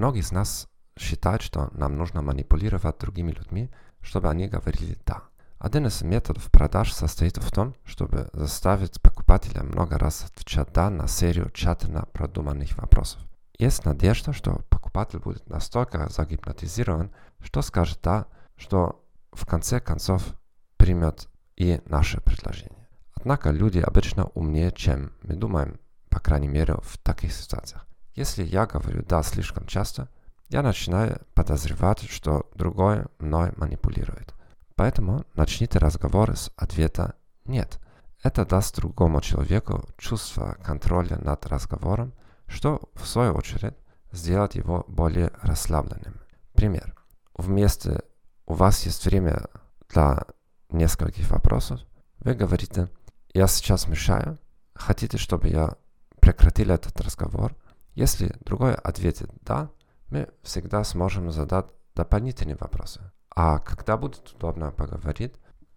Многие из нас считают, что нам нужно манипулировать другими людьми, чтобы они говорили «да». Один из методов продаж состоит в том, чтобы заставить покупателя много раз отвечать «да» на серию тщательно продуманных вопросов. Есть надежда, что покупатель будет настолько загипнотизирован, что скажет «да», что в конце концов примет и наше предложение. Однако люди обычно умнее, чем мы думаем, по крайней мере в таких ситуациях. Если я говорю «да» слишком часто, я начинаю подозревать, что другой мной манипулирует. Поэтому начните разговор с ответа «нет». Это даст другому человеку чувство контроля над разговором, что в свою очередь сделает его более расслабленным. Пример. Вместе у вас есть время для нескольких вопросов. Вы говорите, я сейчас мешаю, хотите, чтобы я прекратил этот разговор? Если другой ответит «да», мы всегда сможем задать дополнительные вопросы. А когда будет удобно поговорить,